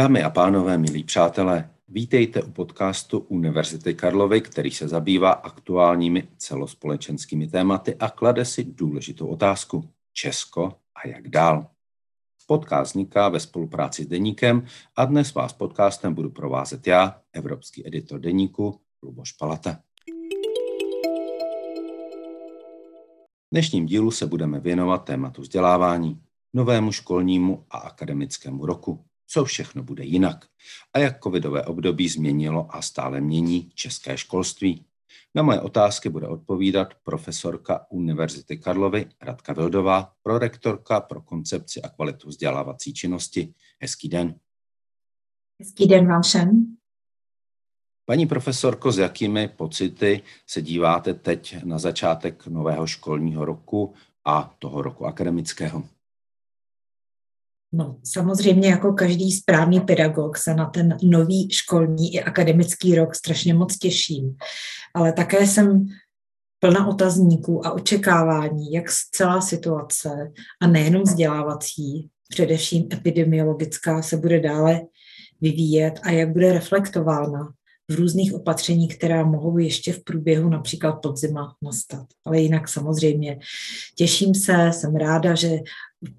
Dámy a pánové, milí přátelé, vítejte u podcastu Univerzity Karlovy, který se zabývá aktuálními celospolečenskými tématy a klade si důležitou otázku. Česko a jak dál? Podcast vzniká ve spolupráci s Deníkem a dnes vás podcastem budu provázet já, evropský editor Deníku, Luboš Palata. V dnešním dílu se budeme věnovat tématu vzdělávání, novému školnímu a akademickému roku co všechno bude jinak a jak covidové období změnilo a stále mění české školství. Na moje otázky bude odpovídat profesorka Univerzity Karlovy Radka Vildová, prorektorka pro koncepci a kvalitu vzdělávací činnosti. Hezký den. Hezký den vám všem. Paní profesorko, s jakými pocity se díváte teď na začátek nového školního roku a toho roku akademického? No, samozřejmě jako každý správný pedagog se na ten nový školní i akademický rok strašně moc těším. Ale také jsem plná otazníků a očekávání, jak celá situace a nejenom vzdělávací, především epidemiologická, se bude dále vyvíjet a jak bude reflektována v různých opatření, která mohou ještě v průběhu například podzima nastat. Ale jinak samozřejmě těším se, jsem ráda, že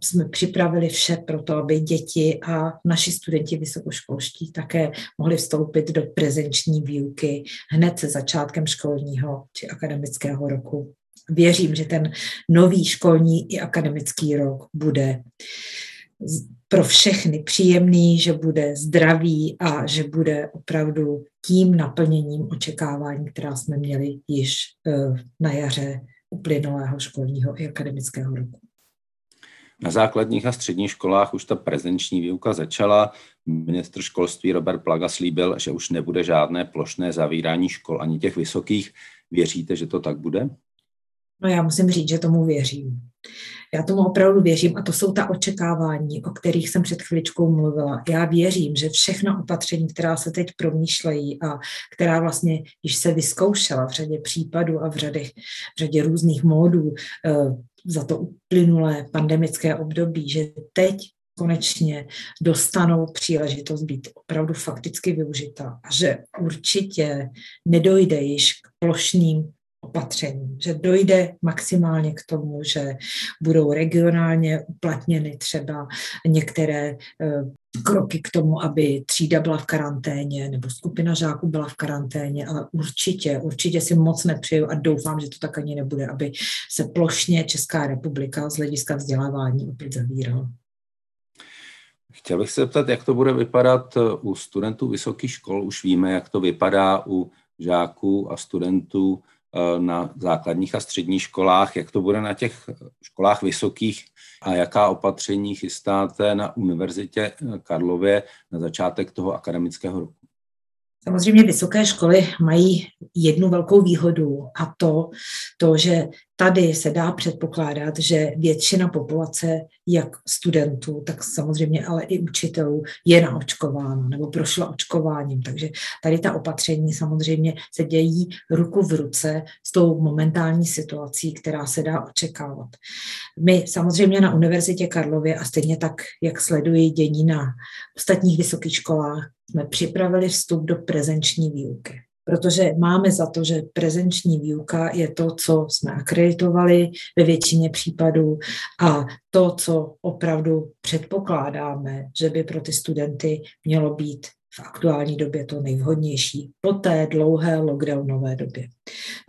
jsme připravili vše pro to, aby děti a naši studenti vysokoškolští také mohli vstoupit do prezenční výuky hned se začátkem školního či akademického roku. Věřím, že ten nový školní i akademický rok bude pro všechny příjemný, že bude zdravý a že bude opravdu tím naplněním očekávání, která jsme měli již eh, na jaře uplynulého školního i akademického roku. Na základních a středních školách už ta prezenční výuka začala. Ministr školství Robert Plaga slíbil, že už nebude žádné plošné zavírání škol ani těch vysokých. Věříte, že to tak bude? No já musím říct, že tomu věřím. Já tomu opravdu věřím a to jsou ta očekávání, o kterých jsem před chviličkou mluvila. Já věřím, že všechna opatření, která se teď promýšlejí a která vlastně již se vyzkoušela v řadě případů a v řadě, v řadě různých módů eh, za to uplynulé pandemické období, že teď konečně dostanou příležitost být opravdu fakticky využita a že určitě nedojde již k plošným opatření, že dojde maximálně k tomu, že budou regionálně uplatněny třeba některé eh, kroky k tomu, aby třída byla v karanténě nebo skupina žáků byla v karanténě, ale určitě, určitě si moc nepřeju a doufám, že to tak ani nebude, aby se plošně Česká republika z hlediska vzdělávání opět zavírala. Chtěl bych se zeptat, jak to bude vypadat eh, u studentů vysokých škol. Už víme, jak to vypadá u žáků a studentů na základních a středních školách, jak to bude na těch školách vysokých a jaká opatření chystáte na Univerzitě Karlově na začátek toho akademického roku? Samozřejmě vysoké školy mají jednu velkou výhodu a to, to, že tady se dá předpokládat, že většina populace, jak studentů, tak samozřejmě ale i učitelů, je naočkována nebo prošla očkováním. Takže tady ta opatření samozřejmě se dějí ruku v ruce s tou momentální situací, která se dá očekávat. My samozřejmě na Univerzitě Karlově a stejně tak, jak sleduji dění na ostatních vysokých školách, jsme připravili vstup do prezenční výuky protože máme za to, že prezenční výuka je to, co jsme akreditovali ve většině případů a to, co opravdu předpokládáme, že by pro ty studenty mělo být v aktuální době to nejvhodnější po té dlouhé lockdownové době.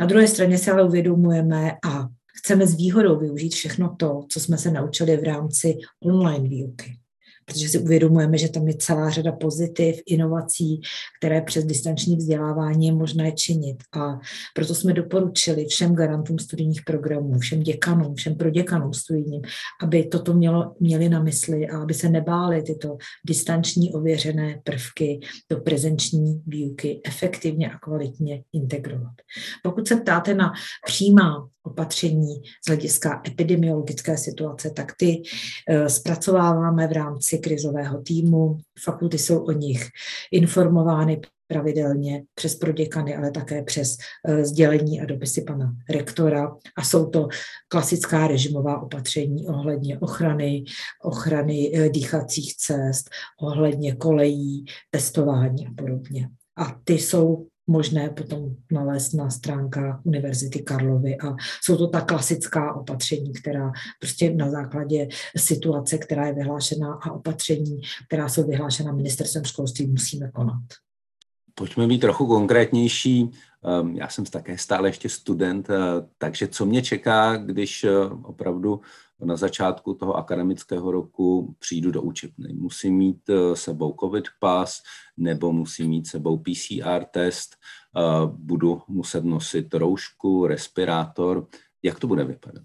Na druhé straně se ale uvědomujeme a chceme s výhodou využít všechno to, co jsme se naučili v rámci online výuky protože si uvědomujeme, že tam je celá řada pozitiv, inovací, které přes distanční vzdělávání je možné činit. A proto jsme doporučili všem garantům studijních programů, všem děkanům, všem proděkanům studijním, aby toto mělo, měli na mysli a aby se nebáli tyto distanční ověřené prvky do prezenční výuky efektivně a kvalitně integrovat. Pokud se ptáte na přímá opatření z hlediska epidemiologické situace, tak ty eh, zpracováváme v rámci krizového týmu. Fakulty jsou o nich informovány pravidelně přes proděkany, ale také přes eh, sdělení a dopisy pana rektora. A jsou to klasická režimová opatření ohledně ochrany, ochrany eh, dýchacích cest, ohledně kolejí, testování a podobně. A ty jsou možné potom nalézt na stránkách Univerzity Karlovy a jsou to ta klasická opatření, která prostě na základě situace, která je vyhlášena a opatření, která jsou vyhlášena ministerstvem školství, musíme konat. Pojďme být trochu konkrétnější. Ehm, já jsem také stále ještě student, eh, takže co mě čeká, když eh, opravdu na začátku toho akademického roku přijdu do učebny. Musím mít eh, sebou COVID pas nebo musím mít sebou PCR test, budu muset nosit roušku, respirátor. Jak to bude vypadat?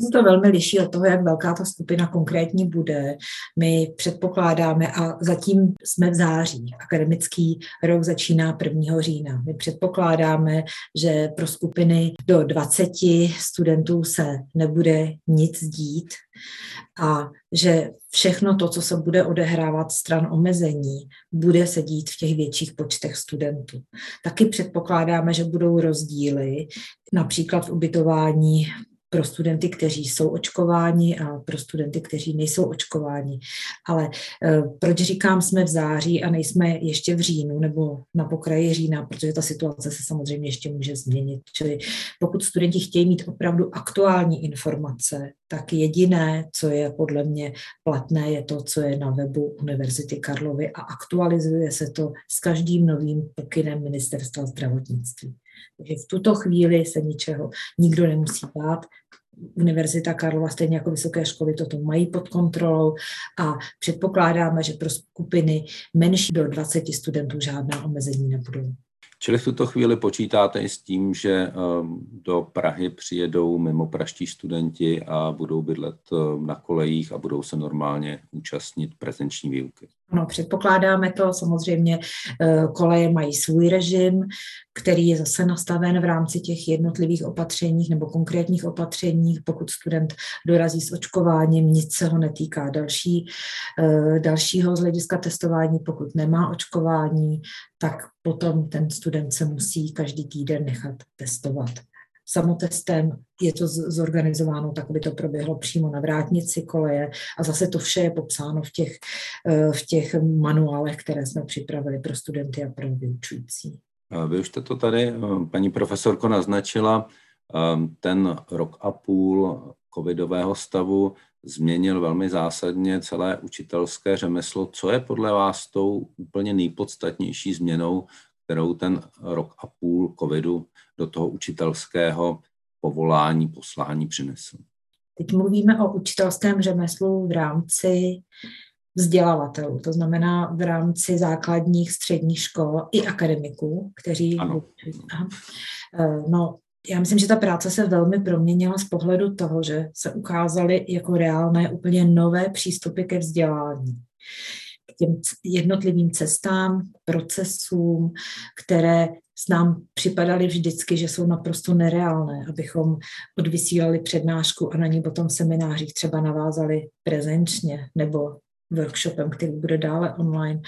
Se to velmi liší od toho, jak velká ta skupina konkrétní bude. My předpokládáme, a zatím jsme v září, akademický rok začíná 1. října. My předpokládáme, že pro skupiny do 20 studentů se nebude nic dít a že všechno to, co se bude odehrávat stran omezení, bude se dít v těch větších počtech studentů. Taky předpokládáme, že budou rozdíly, například v ubytování pro studenty, kteří jsou očkováni a pro studenty, kteří nejsou očkováni. Ale eh, proč říkám, jsme v září a nejsme ještě v říjnu nebo na pokraji října, protože ta situace se samozřejmě ještě může změnit. Čili pokud studenti chtějí mít opravdu aktuální informace, tak jediné, co je podle mě platné, je to, co je na webu Univerzity Karlovy a aktualizuje se to s každým novým pokynem Ministerstva zdravotnictví. Takže v tuto chvíli se ničeho nikdo nemusí bát. Univerzita Karlova, stejně jako vysoké školy, toto mají pod kontrolou a předpokládáme, že pro skupiny menší do 20 studentů žádná omezení nebudou. Čili v tuto chvíli počítáte i s tím, že ehm, do Prahy přijedou mimo praští studenti a budou bydlet ehm, na kolejích a budou se normálně účastnit prezenční výuky. No, předpokládáme to, samozřejmě eh, koleje mají svůj režim, který je zase nastaven v rámci těch jednotlivých opatření nebo konkrétních opatření. Pokud student dorazí s očkováním, nic se ho netýká další, eh, dalšího z hlediska testování. Pokud nemá očkování, tak potom ten student se musí každý týden nechat testovat samotestem, je to zorganizováno tak, aby to proběhlo přímo na vrátnici koleje a zase to vše je popsáno v těch, eh, v těch manuálech, které jsme připravili pro studenty a pro vyučující. Vy už jste to tady, eh, paní profesorko, naznačila. Eh, ten rok a půl covidového stavu změnil velmi zásadně celé učitelské řemeslo. Co je podle vás tou úplně nejpodstatnější změnou, kterou ten rok a půl covidu do toho učitelského povolání, poslání přinesl? Teď mluvíme o učitelském řemeslu v rámci vzdělavatelů, to znamená v rámci základních, středních škol i akademiků, kteří... Ano. Eh, no, já myslím, že ta práce se velmi proměnila z pohledu toho, že se ukázaly jako reálné úplně nové přístupy ke vzdělání k těm jednotlivým cestám, procesům, které s nám připadaly vždycky, že jsou naprosto nereálné, abychom odvysílali přednášku a na ní potom seminářích třeba navázali prezenčně nebo workshopem, který bude dále online,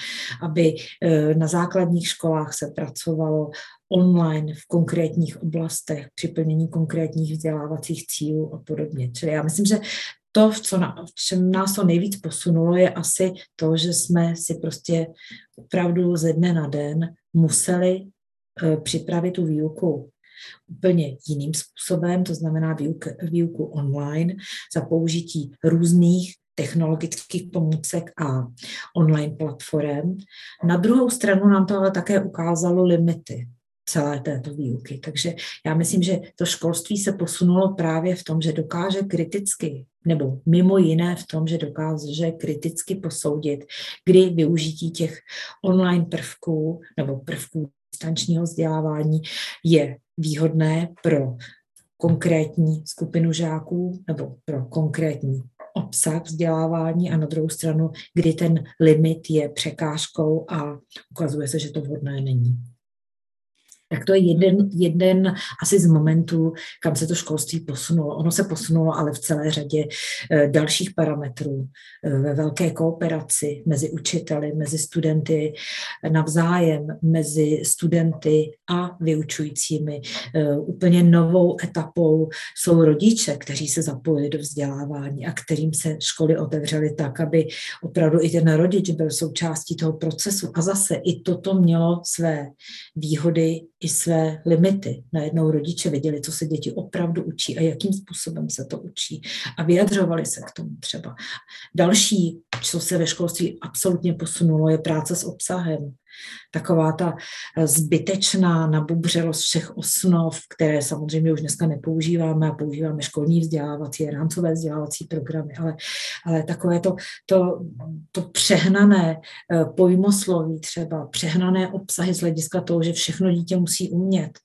aby eh, na základních školách se pracovalo online v konkrétních oblastech, při plnění konkrétních vzdělávacích cílů a podobně. Čili já myslím, že to, co na, v čem nás to nejvíc posunulo, je asi to, že jsme si prostě opravdu ze dne na den museli uh, připravit tu výuku úplně jiným způsobem, to znamená výuk, výuku online za použití různých technologických pomůcek a online platform. Na druhou stranu nám to ale také ukázalo limity celé této výuky. Takže já myslím, že to školství se posunulo právě v tom, že dokáže kriticky, nebo mimo jiné v tom, že dokáže kriticky posoudit, kdy využití těch online prvků nebo prvků distančního vzdělávání je výhodné pro konkrétní skupinu žáků nebo pro konkrétní obsah vzdělávání a na druhou stranu, kdy ten limit je překážkou a ukazuje se, že to vhodné není. Tak to je jeden, jeden asi z momentů, kam se to školství posunulo. Ono se posunulo ale v celé řadě eh, dalších parametrů, eh, ve velké kooperaci mezi učiteli, mezi studenty navzájem, mezi studenty a vyučujícími. Eh, úplně novou etapou jsou rodiče, kteří se zapojili do vzdělávání a kterým se školy otevřely tak, aby opravdu i ten rodič byl součástí toho procesu. A zase i toto mělo své výhody i své limity. Najednou rodiče viděli, co se děti opravdu učí a jakým způsobem se to učí a vyjadřovali se k tomu třeba. Další, co se ve školství absolutně posunulo, je práce s obsahem taková ta eh, zbytečná nabubřelost všech osnov, které samozřejmě už dneska nepoužíváme a používáme školní vzdělávací, rámcové vzdělávací programy, ale, ale takové to, to, to přehnané eh, pojmosloví třeba, přehnané obsahy z hlediska toho, že všechno dítě musí umět.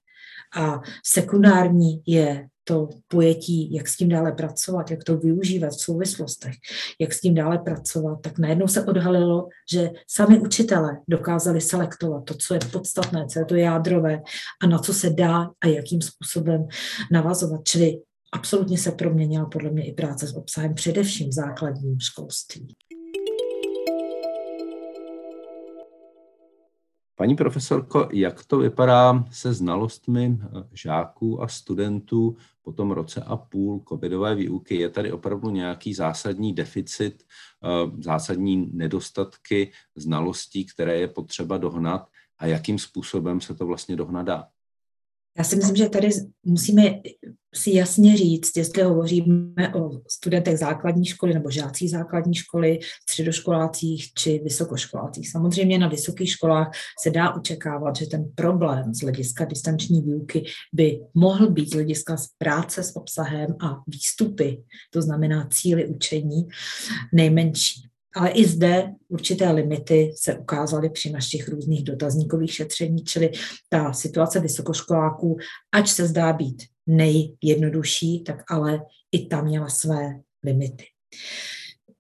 A sekundární je to pojetí, jak s tím dále pracovat, jak to využívat v souvislostech, jak s tím dále pracovat, tak najednou se odhalilo, že sami učitelé dokázali selektovat to, co je podstatné, co je to jádrové a na co se dá a jakým způsobem navazovat. Čili absolutně se proměnila podle mě i práce s obsahem, především v základním školství. Paní profesorko, jak to vypadá se znalostmi eh, žáků a studentů po tom roce a půl covidové výuky? Je tady opravdu nějaký zásadní deficit, eh, zásadní nedostatky znalostí, které je potřeba dohnat a jakým způsobem se to vlastně dohnat dá? Já si myslím, že tady musíme si jasně říct, jestli hovoříme o studentech základní školy nebo žácích základní školy, středoškolácích či vysokoškolácích. Samozřejmě na vysokých školách se dá očekávat, že ten problém z hlediska distanční výuky by mohl být z hlediska práce s obsahem a výstupy, to znamená cíly učení, nejmenší. Ale i zde určité limity se ukázaly při našich různých dotazníkových šetření, čili ta situace vysokoškoláků, ač se zdá být nejjednodušší, tak ale i tam měla své limity.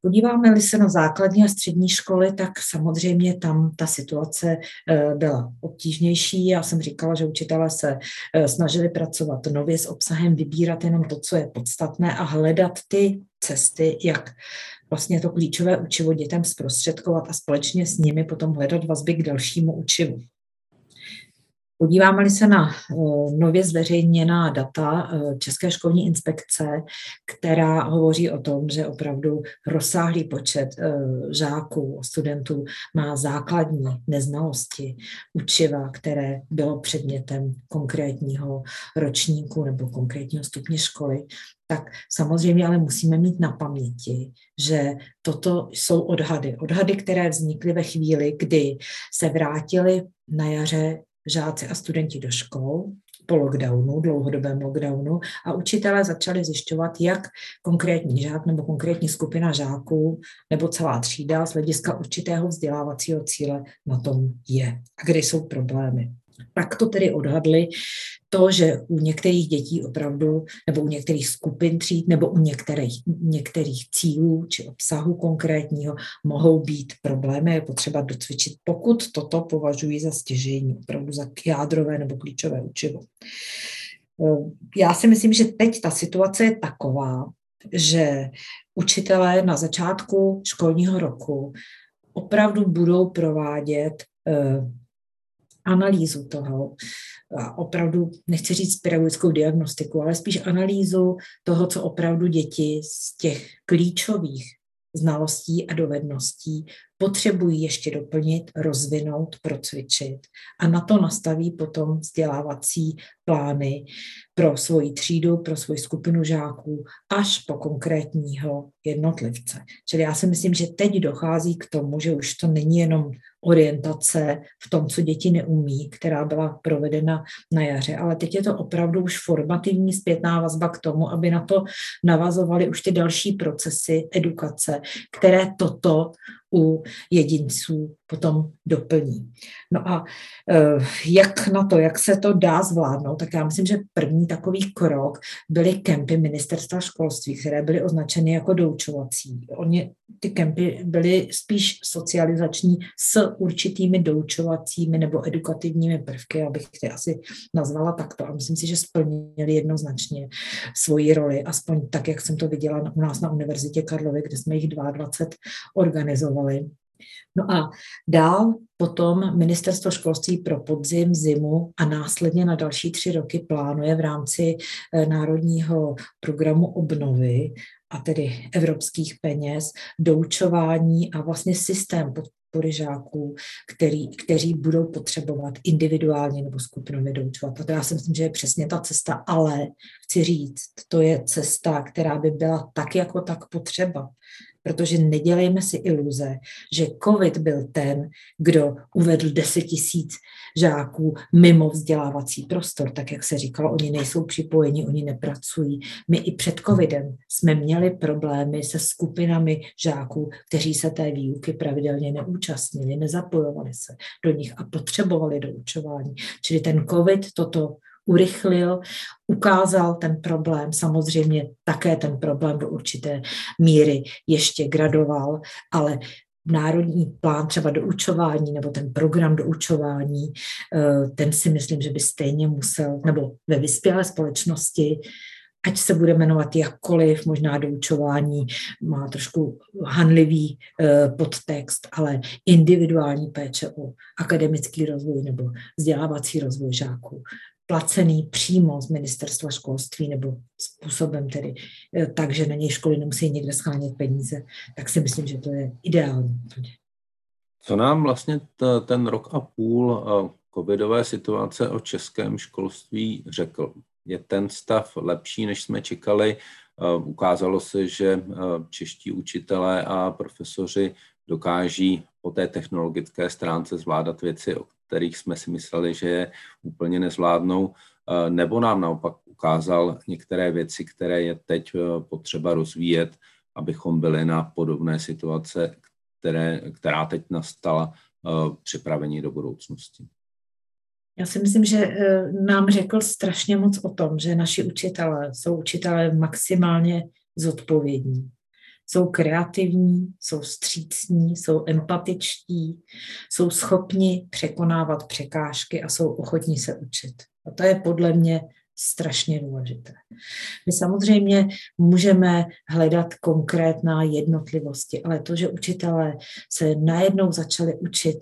Podíváme-li se na základní a střední školy, tak samozřejmě tam ta situace eh, byla obtížnější. Já jsem říkala, že učitelé se eh, snažili pracovat nově s obsahem, vybírat jenom to, co je podstatné a hledat ty cesty, jak vlastně to klíčové učivo dětem zprostředkovat a společně s nimi potom hledat vazby k dalšímu učivu. Podíváme-li se na eh, nově zveřejněná data eh, České školní inspekce, která hovoří o tom, že opravdu rozsáhlý počet eh, žáků, studentů má základní neznalosti učiva, které bylo předmětem konkrétního ročníku nebo konkrétního stupně školy, tak samozřejmě ale musíme mít na paměti, že toto jsou odhady. Odhady, které vznikly ve chvíli, kdy se vrátili na jaře žáci a studenti do škol po lockdownu, dlouhodobém lockdownu a učitelé začali zjišťovat, jak konkrétní žák nebo konkrétní skupina žáků nebo celá třída z hlediska určitého vzdělávacího cíle na tom je a kde jsou problémy. Tak to tedy odhadli to, že u některých dětí opravdu, nebo u některých skupin tříd, nebo u některých, některých cílů či obsahu konkrétního mohou být problémy, je potřeba docvičit, pokud toto považují za stěžení, opravdu za jádrové nebo klíčové učivo. Já si myslím, že teď ta situace je taková, že učitelé na začátku školního roku opravdu budou provádět eh, analýzu toho, a opravdu, nechci říct pedagogickou diagnostiku, ale spíš analýzu toho, co opravdu děti z těch klíčových znalostí a dovedností potřebují ještě doplnit, rozvinout, procvičit a na to nastaví potom vzdělávací plány pro svoji třídu, pro svoji skupinu žáků až po konkrétního jednotlivce. Čili já si myslím, že teď dochází k tomu, že už to není jenom orientace v tom, co děti neumí, která byla provedena na jaře, ale teď je to opravdu už formativní zpětná vazba k tomu, aby na to navazovaly už ty další procesy edukace, které toto u jedinců potom doplní. No a eh, jak na to, jak se to dá zvládnout, tak já myslím, že první takový krok byly kempy ministerstva školství, které byly označeny jako doučovací. Oni, ty kempy byly spíš socializační s určitými doučovacími nebo edukativními prvky, abych to asi nazvala takto. A myslím si, že splnili jednoznačně svoji roli, aspoň tak, jak jsem to viděla u nás na Univerzitě Karlovy, kde jsme jich 22 organizovali. No a dál potom ministerstvo školství pro podzim, zimu a následně na další tři roky plánuje v rámci eh, národního programu obnovy a tedy evropských peněz, doučování a vlastně systém podpory žáků, který, kteří budou potřebovat individuálně nebo skupinově doučovat. A to já si myslím, že je přesně ta cesta, ale chci říct, to je cesta, která by byla tak jako tak potřeba protože nedělejme si iluze, že COVID byl ten, kdo uvedl 10 tisíc žáků mimo vzdělávací prostor, tak jak se říkalo, oni nejsou připojeni, oni nepracují. My i před covidem jsme měli problémy se skupinami žáků, kteří se té výuky pravidelně neúčastnili, nezapojovali se do nich a potřebovali doučování. Čili ten covid toto urychlil, ukázal ten problém, samozřejmě také ten problém do určité míry ještě gradoval, ale národní plán třeba do učování nebo ten program do učování, eh, ten si myslím, že by stejně musel, nebo ve vyspělé společnosti, ať se bude jmenovat jakkoliv, možná doučování má trošku hanlivý eh, podtext, ale individuální péče o akademický rozvoj nebo vzdělávací rozvoj žáků placený přímo z ministerstva školství nebo způsobem tedy eh, tak, že na něj školy nemusí někde schánět peníze, tak si myslím, že to je ideální. Co nám vlastně t- ten rok a půl eh, covidové situace o českém školství řekl? Je ten stav lepší, než jsme čekali? Eh, ukázalo se, že čeští učitelé a profesoři dokáží po té technologické stránce zvládat věci, o kterých jsme si mysleli, že je úplně nezvládnou, eh, nebo nám naopak ukázal některé věci, které je teď eh, potřeba rozvíjet, abychom byli na podobné situace, které, která teď nastala eh, připravení do budoucnosti. Já si myslím, že nám řekl strašně moc o tom, že naši učitelé jsou učitelé maximálně zodpovědní jsou kreativní, jsou střícní, jsou empatičtí, jsou schopni překonávat překážky a jsou ochotní se učit. A to je podle mě strašně důležité. My samozřejmě můžeme hledat konkrétná jednotlivosti, ale to, že učitelé se najednou začali učit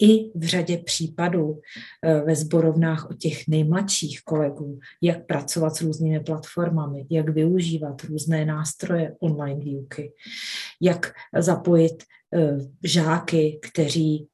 i v řadě případů eh, ve zborovnách od těch nejmladších kolegů, jak pracovat s různými platformami, jak využívat různé nástroje online výuky, jak zapojit žáky, kteří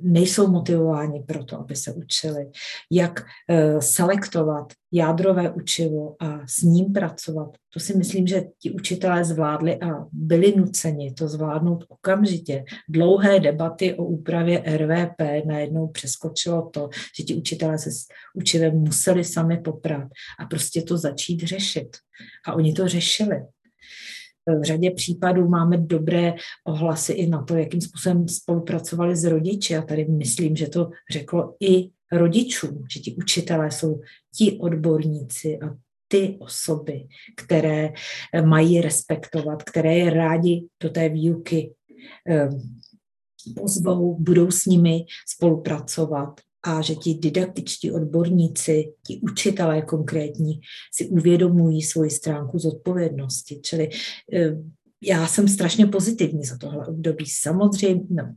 nejsou motivováni pro to, aby se učili, jak eh, selektovat jádrové učivo a s ním pracovat. To si myslím, že ti učitelé zvládli a byli nuceni to zvládnout okamžitě. Dlouhé debaty o úpravě RVP najednou přeskočilo to, že ti učitelé se s učivem museli sami poprat a prostě to začít řešit. A oni to řešili v řadě případů máme dobré ohlasy i na to, jakým způsobem spolupracovali s rodiči. A tady myslím, že to řeklo i rodičům, že ti učitelé jsou ti odborníci a ty osoby, které mají respektovat, které je rádi do té výuky eh, pozvou, budou s nimi spolupracovat a že ti didaktičtí odborníci, ti učitelé konkrétní, si uvědomují svoji stránku zodpovědnosti. Čili eh, já jsem strašně pozitivní za tohle období. Samozřejmě, no,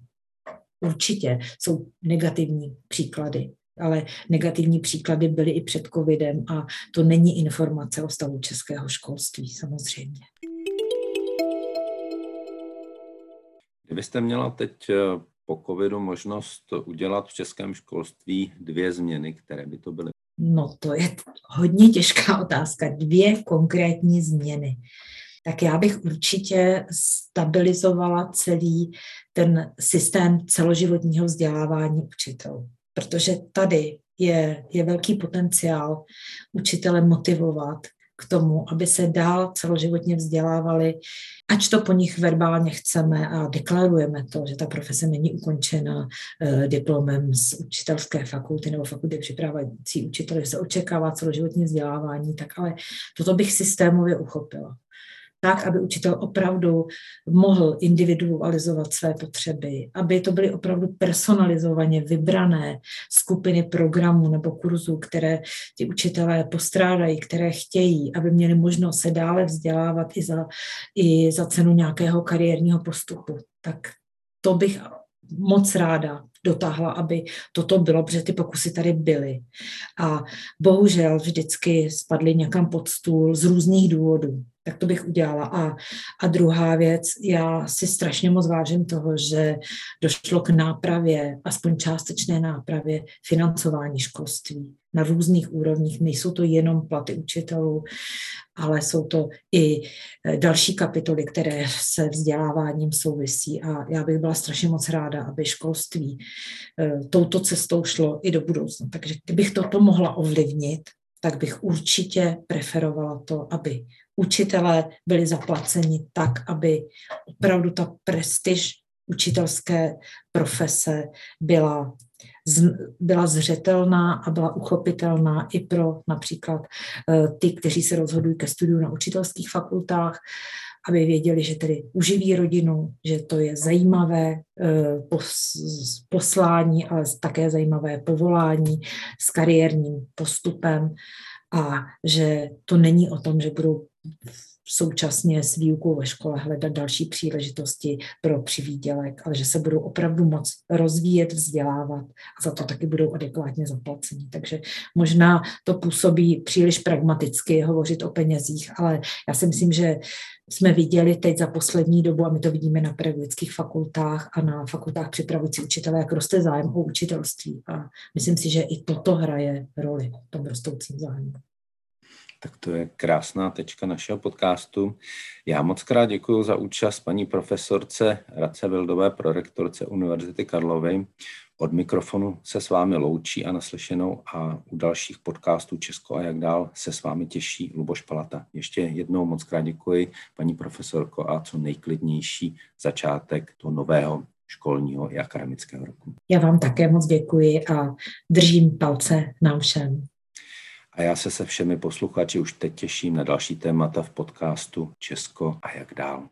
určitě jsou negativní příklady, ale negativní příklady byly i před covidem a to není informace o stavu českého školství samozřejmě. Kdybyste měla teď eh, po covidu možnost udělat v českém školství dvě změny, které by to byly? No to je hodně těžká otázka. Dvě konkrétní změny. Tak já bych určitě stabilizovala celý ten systém celoživotního vzdělávání učitelů, protože tady je, je velký potenciál učitele motivovat k tomu, aby se dál celoživotně vzdělávali, ač to po nich verbálně chceme a deklarujeme to, že ta profese není ukončena eh, diplomem z učitelské fakulty nebo fakulty připravující učitel, že se očekává celoživotní vzdělávání, tak ale toto bych systémově uchopila tak, aby učitel opravdu mohl individualizovat své potřeby, aby to byly opravdu personalizovaně vybrané skupiny programů nebo kurzů, které ti učitelé postrádají, které chtějí, aby měli možnost se dále vzdělávat i za, i za cenu nějakého kariérního postupu. Tak to bych moc ráda dotáhla, aby toto bylo, protože ty pokusy tady byly. A bohužel vždycky spadly někam pod stůl z různých důvodů tak to bych udělala. A, a druhá věc, já si strašně moc vážím toho, že došlo k nápravě, aspoň částečné nápravě financování školství na různých úrovních. Nejsou to jenom platy učitelů, ale jsou to i eh, další kapitoly, které se vzděláváním souvisí. A já bych byla strašně moc ráda, aby školství eh, touto cestou šlo i do budoucna. Takže kdybych toto mohla ovlivnit, tak bych určitě preferovala to, aby učitelé byli zaplaceni tak, aby opravdu ta prestiž učitelské profese byla, byla zřetelná a byla uchopitelná i pro například eh, ty, kteří se rozhodují ke studiu na učitelských fakultách, aby věděli, že tedy uživí rodinu, že to je zajímavé eh, poslání, ale také zajímavé povolání s kariérním postupem a že to není o tom, že budou současně s výukou ve škole hledat další příležitosti pro přivýdělek, ale že se budou opravdu moc rozvíjet, vzdělávat a za to taky budou adekvátně zaplaceni. Takže možná to působí příliš pragmaticky hovořit o penězích, ale já si myslím, že jsme viděli teď za poslední dobu, a my to vidíme na pedagogických fakultách a na fakultách připravující učitele, jak roste zájem o učitelství. A myslím si, že i toto hraje roli v tom rostoucím zájmu. Tak to je krásná tečka našeho podcastu. Já moc krát děkuji za účast paní profesorce Radce Vildové, prorektorce Univerzity Karlovy. Od mikrofonu se s vámi loučí a naslyšenou a u dalších podcastů Česko a jak dál se s vámi těší Luboš Palata. Ještě jednou moc krát děkuji, paní profesorko, a co nejklidnější začátek toho nového školního i akademického roku. Já vám také moc děkuji a držím palce nám všem. A já se se všemi posluchači už teď těším na další témata v podcastu Česko a jak dál.